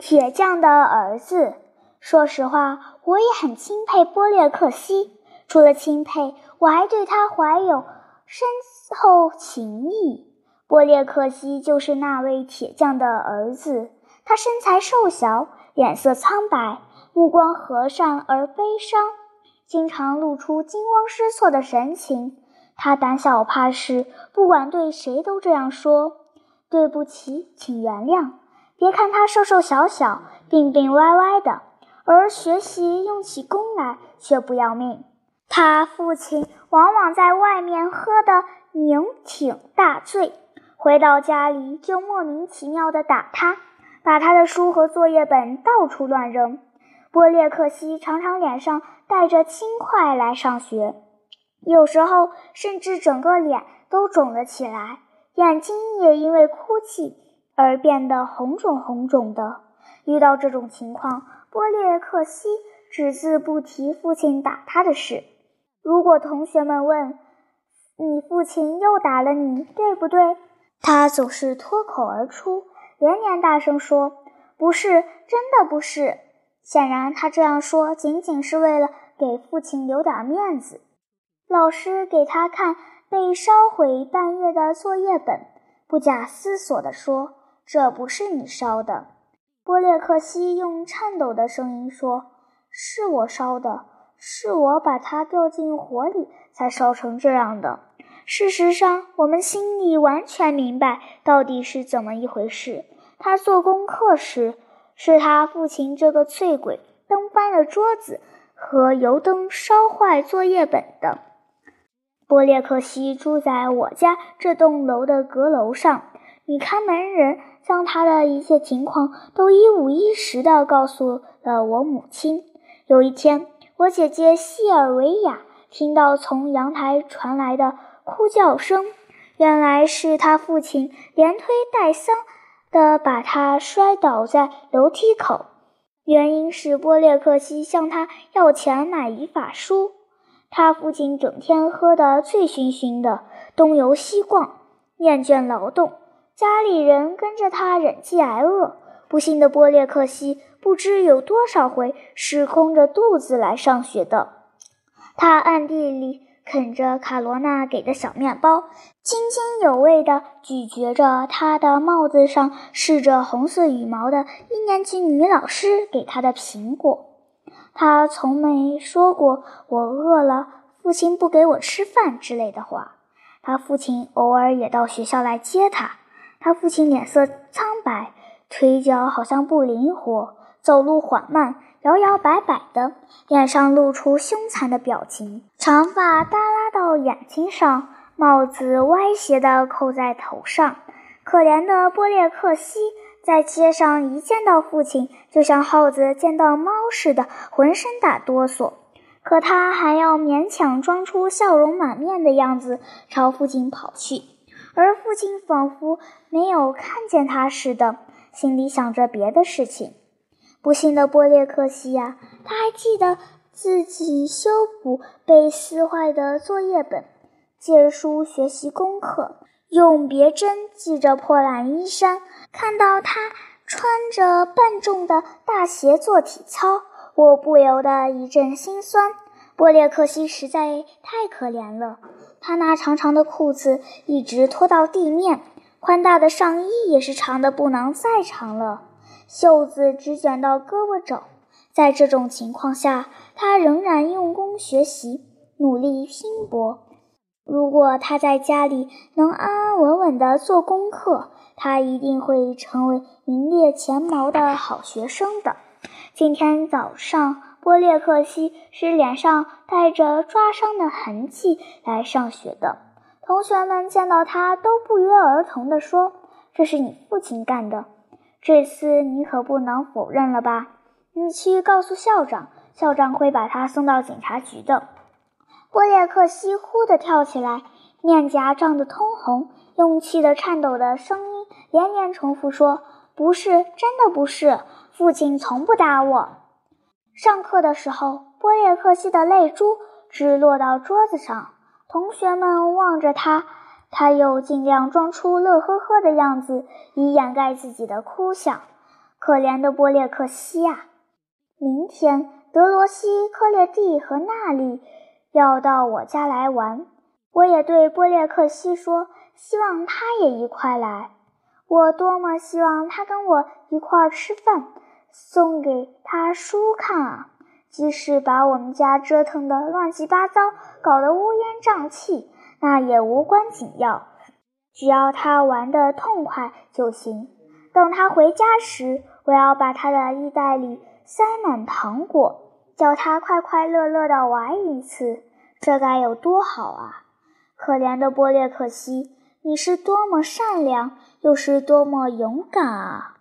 铁匠的儿子。说实话，我也很钦佩波列克西。除了钦佩，我还对他怀有深厚情谊。波列克西就是那位铁匠的儿子。他身材瘦小，脸色苍白，目光和善而悲伤，经常露出惊慌失措的神情。他胆小怕事，不管对谁都这样说：“对不起，请原谅。”别看他瘦瘦小小、病病歪歪的，而学习用起功来却不要命。他父亲往往在外面喝得酩酊大醉，回到家里就莫名其妙地打他，把他的书和作业本到处乱扔。波列克西常常脸上带着轻快来上学，有时候甚至整个脸都肿了起来，眼睛也因为哭泣而变得红肿红肿的。遇到这种情况，波列克西只字不提父亲打他的事。如果同学们问你父亲又打了你，对不对？他总是脱口而出，连连大声说：“不是，真的不是。”显然，他这样说仅仅是为了给父亲留点面子。老师给他看被烧毁半页的作业本，不假思索地说：“这不是你烧的。”波列克西用颤抖的声音说：“是我烧的。”是我把它掉进火里才烧成这样的。事实上，我们心里完全明白到底是怎么一回事。他做功课时，是他父亲这个醉鬼蹬翻了桌子和油灯烧坏作业本的。波列克西住在我家这栋楼的阁楼上，女看门人将他的一切情况都一五一十地告诉了我母亲。有一天。我姐姐西尔维亚听到从阳台传来的哭叫声，原来是她父亲连推带搡的把他摔倒在楼梯口。原因是波列克西向他要钱买语法书。他父亲整天喝得醉醺醺的，东游西逛，厌倦劳动，家里人跟着他忍饥挨饿。不幸的波列克西。不知有多少回是空着肚子来上学的。他暗地里啃着卡罗娜给的小面包，津津有味地咀嚼着他的帽子上饰着红色羽毛的一年级女老师给他的苹果。他从没说过“我饿了，父亲不给我吃饭”之类的话。他父亲偶尔也到学校来接他。他父亲脸色苍白，腿脚好像不灵活。走路缓慢，摇摇摆摆的，脸上露出凶残的表情，长发耷拉到眼睛上，帽子歪斜地扣在头上。可怜的波列克西在街上一见到父亲，就像耗子见到猫似的，浑身打哆嗦。可他还要勉强装出笑容满面的样子朝父亲跑去，而父亲仿佛没有看见他似的，心里想着别的事情。不幸的波列克西呀，他还记得自己修补被撕坏的作业本，借书学习功课，用别针系着破烂衣衫。看到他穿着笨重的大鞋做体操，我不由得一阵心酸。波列克西实在太可怜了，他那长长的裤子一直拖到地面，宽大的上衣也是长的不能再长了。袖子只卷到胳膊肘，在这种情况下，他仍然用功学习，努力拼搏。如果他在家里能安安稳稳地做功课，他一定会成为名列前茅的好学生的。今天早上，波列克西是脸上带着抓伤的痕迹来上学的。同学们见到他，都不约而同地说：“这是你父亲干的。”这次你可不能否认了吧？你去告诉校长，校长会把他送到警察局的。波列克西忽地跳起来，面颊涨得通红，用气得颤抖的声音连连重复说：“不是，真的不是，父亲从不打我。”上课的时候，波列克西的泪珠直落到桌子上，同学们望着他。他又尽量装出乐呵呵的样子，以掩盖自己的哭相。可怜的波列克西呀！明天德罗西、科列蒂和娜丽要到我家来玩，我也对波列克西说，希望他也一块来。我多么希望他跟我一块吃饭，送给他书看啊！即使把我们家折腾得乱七八糟，搞得乌烟瘴气，那也无关紧要，只要他玩得痛快就行。等他回家时，我要把他的衣袋里塞满糖果，叫他快快乐乐地玩一次，这该有多好啊！可怜的波列克西，你是多么善良，又是多么勇敢啊！